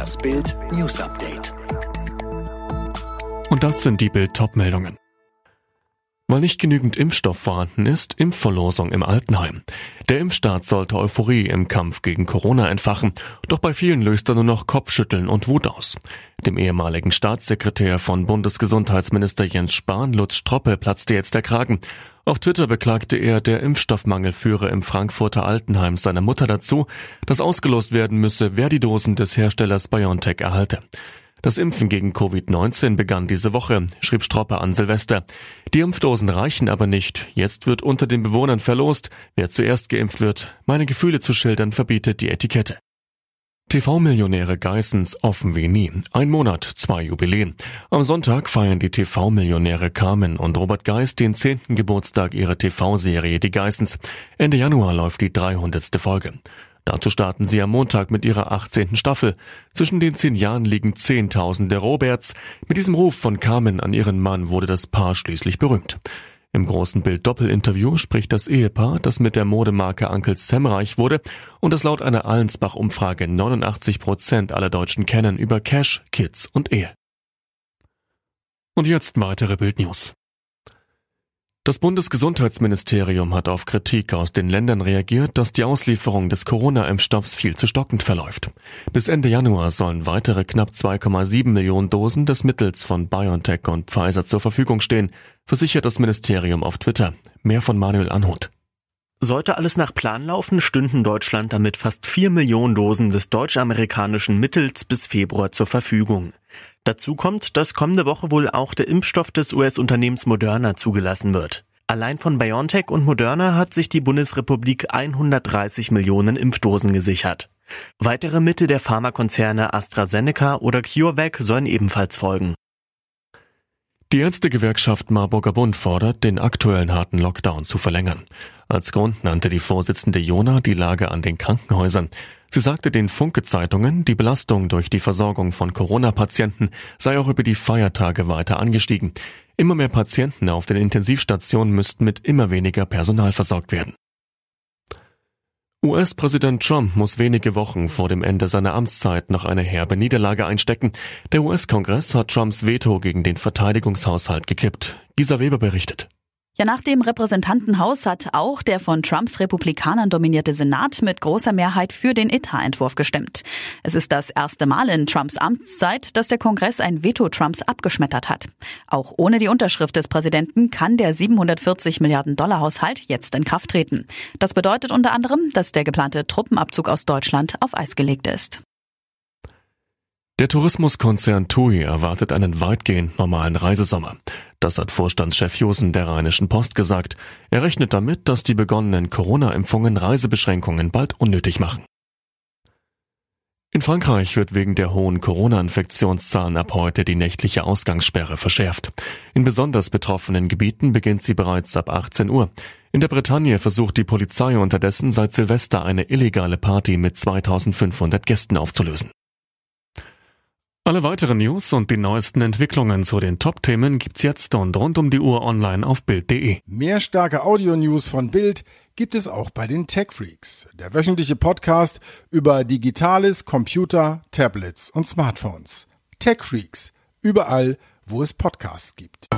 Das Bild News Update. Und das sind die Bild meldungen weil nicht genügend Impfstoff vorhanden ist, Impfverlosung im Altenheim. Der Impfstart sollte Euphorie im Kampf gegen Corona entfachen, doch bei vielen löst er nur noch Kopfschütteln und Wut aus. Dem ehemaligen Staatssekretär von Bundesgesundheitsminister Jens Spahn, Lutz Stroppe, platzte jetzt der Kragen. Auf Twitter beklagte er, der Impfstoffmangel führe im Frankfurter Altenheim seiner Mutter dazu, dass ausgelost werden müsse, wer die Dosen des Herstellers BioNTech erhalte. Das Impfen gegen Covid-19 begann diese Woche, schrieb Stroppe an Silvester. Die Impfdosen reichen aber nicht. Jetzt wird unter den Bewohnern verlost, wer zuerst geimpft wird. Meine Gefühle zu schildern verbietet die Etikette. TV-Millionäre Geissens offen wie nie. Ein Monat, zwei Jubiläen. Am Sonntag feiern die TV-Millionäre Carmen und Robert Geiss den zehnten Geburtstag ihrer TV-Serie Die Geissens. Ende Januar läuft die 300. Folge. Dazu starten sie am Montag mit ihrer 18. Staffel. Zwischen den zehn Jahren liegen Zehntausende Roberts. Mit diesem Ruf von Carmen an ihren Mann wurde das Paar schließlich berühmt. Im großen Bild Doppelinterview spricht das Ehepaar, das mit der Modemarke Uncle Sam reich wurde und das laut einer Allensbach-Umfrage 89 Prozent aller Deutschen kennen über Cash, Kids und Ehe. Und jetzt weitere Bildnews. Das Bundesgesundheitsministerium hat auf Kritik aus den Ländern reagiert, dass die Auslieferung des Corona-Impfstoffs viel zu stockend verläuft. Bis Ende Januar sollen weitere knapp 2,7 Millionen Dosen des Mittels von BioNTech und Pfizer zur Verfügung stehen, versichert das Ministerium auf Twitter. Mehr von Manuel Anhut. Sollte alles nach Plan laufen, stünden Deutschland damit fast vier Millionen Dosen des deutsch-amerikanischen Mittels bis Februar zur Verfügung. Dazu kommt, dass kommende Woche wohl auch der Impfstoff des US-Unternehmens Moderna zugelassen wird. Allein von BioNTech und Moderna hat sich die Bundesrepublik 130 Millionen Impfdosen gesichert. Weitere Mittel der Pharmakonzerne AstraZeneca oder CureVac sollen ebenfalls folgen. Die Ärztegewerkschaft Marburger Bund fordert, den aktuellen harten Lockdown zu verlängern. Als Grund nannte die Vorsitzende Jona die Lage an den Krankenhäusern. Sie sagte den Funke-Zeitungen, die Belastung durch die Versorgung von Corona-Patienten sei auch über die Feiertage weiter angestiegen. Immer mehr Patienten auf den Intensivstationen müssten mit immer weniger Personal versorgt werden. US-Präsident Trump muss wenige Wochen vor dem Ende seiner Amtszeit noch eine herbe Niederlage einstecken. Der US-Kongress hat Trumps Veto gegen den Verteidigungshaushalt gekippt. Gisa Weber berichtet. Ja, nach dem Repräsentantenhaus hat auch der von Trumps Republikanern dominierte Senat mit großer Mehrheit für den Etatentwurf gestimmt. Es ist das erste Mal in Trumps Amtszeit, dass der Kongress ein Veto Trumps abgeschmettert hat. Auch ohne die Unterschrift des Präsidenten kann der 740 Milliarden Dollar Haushalt jetzt in Kraft treten. Das bedeutet unter anderem, dass der geplante Truppenabzug aus Deutschland auf Eis gelegt ist. Der Tourismuskonzern TUI erwartet einen weitgehend normalen Reisesommer. Das hat Vorstandschef Josen der Rheinischen Post gesagt. Er rechnet damit, dass die begonnenen Corona-Impfungen Reisebeschränkungen bald unnötig machen. In Frankreich wird wegen der hohen Corona-Infektionszahlen ab heute die nächtliche Ausgangssperre verschärft. In besonders betroffenen Gebieten beginnt sie bereits ab 18 Uhr. In der Bretagne versucht die Polizei unterdessen seit Silvester eine illegale Party mit 2500 Gästen aufzulösen. Alle weiteren News und die neuesten Entwicklungen zu den Top-Themen gibt's jetzt und rund um die Uhr online auf Bild.de. Mehr starke Audio-News von Bild gibt es auch bei den Tech Freaks, der wöchentliche Podcast über Digitales, Computer, Tablets und Smartphones. Tech Freaks, überall, wo es Podcasts gibt.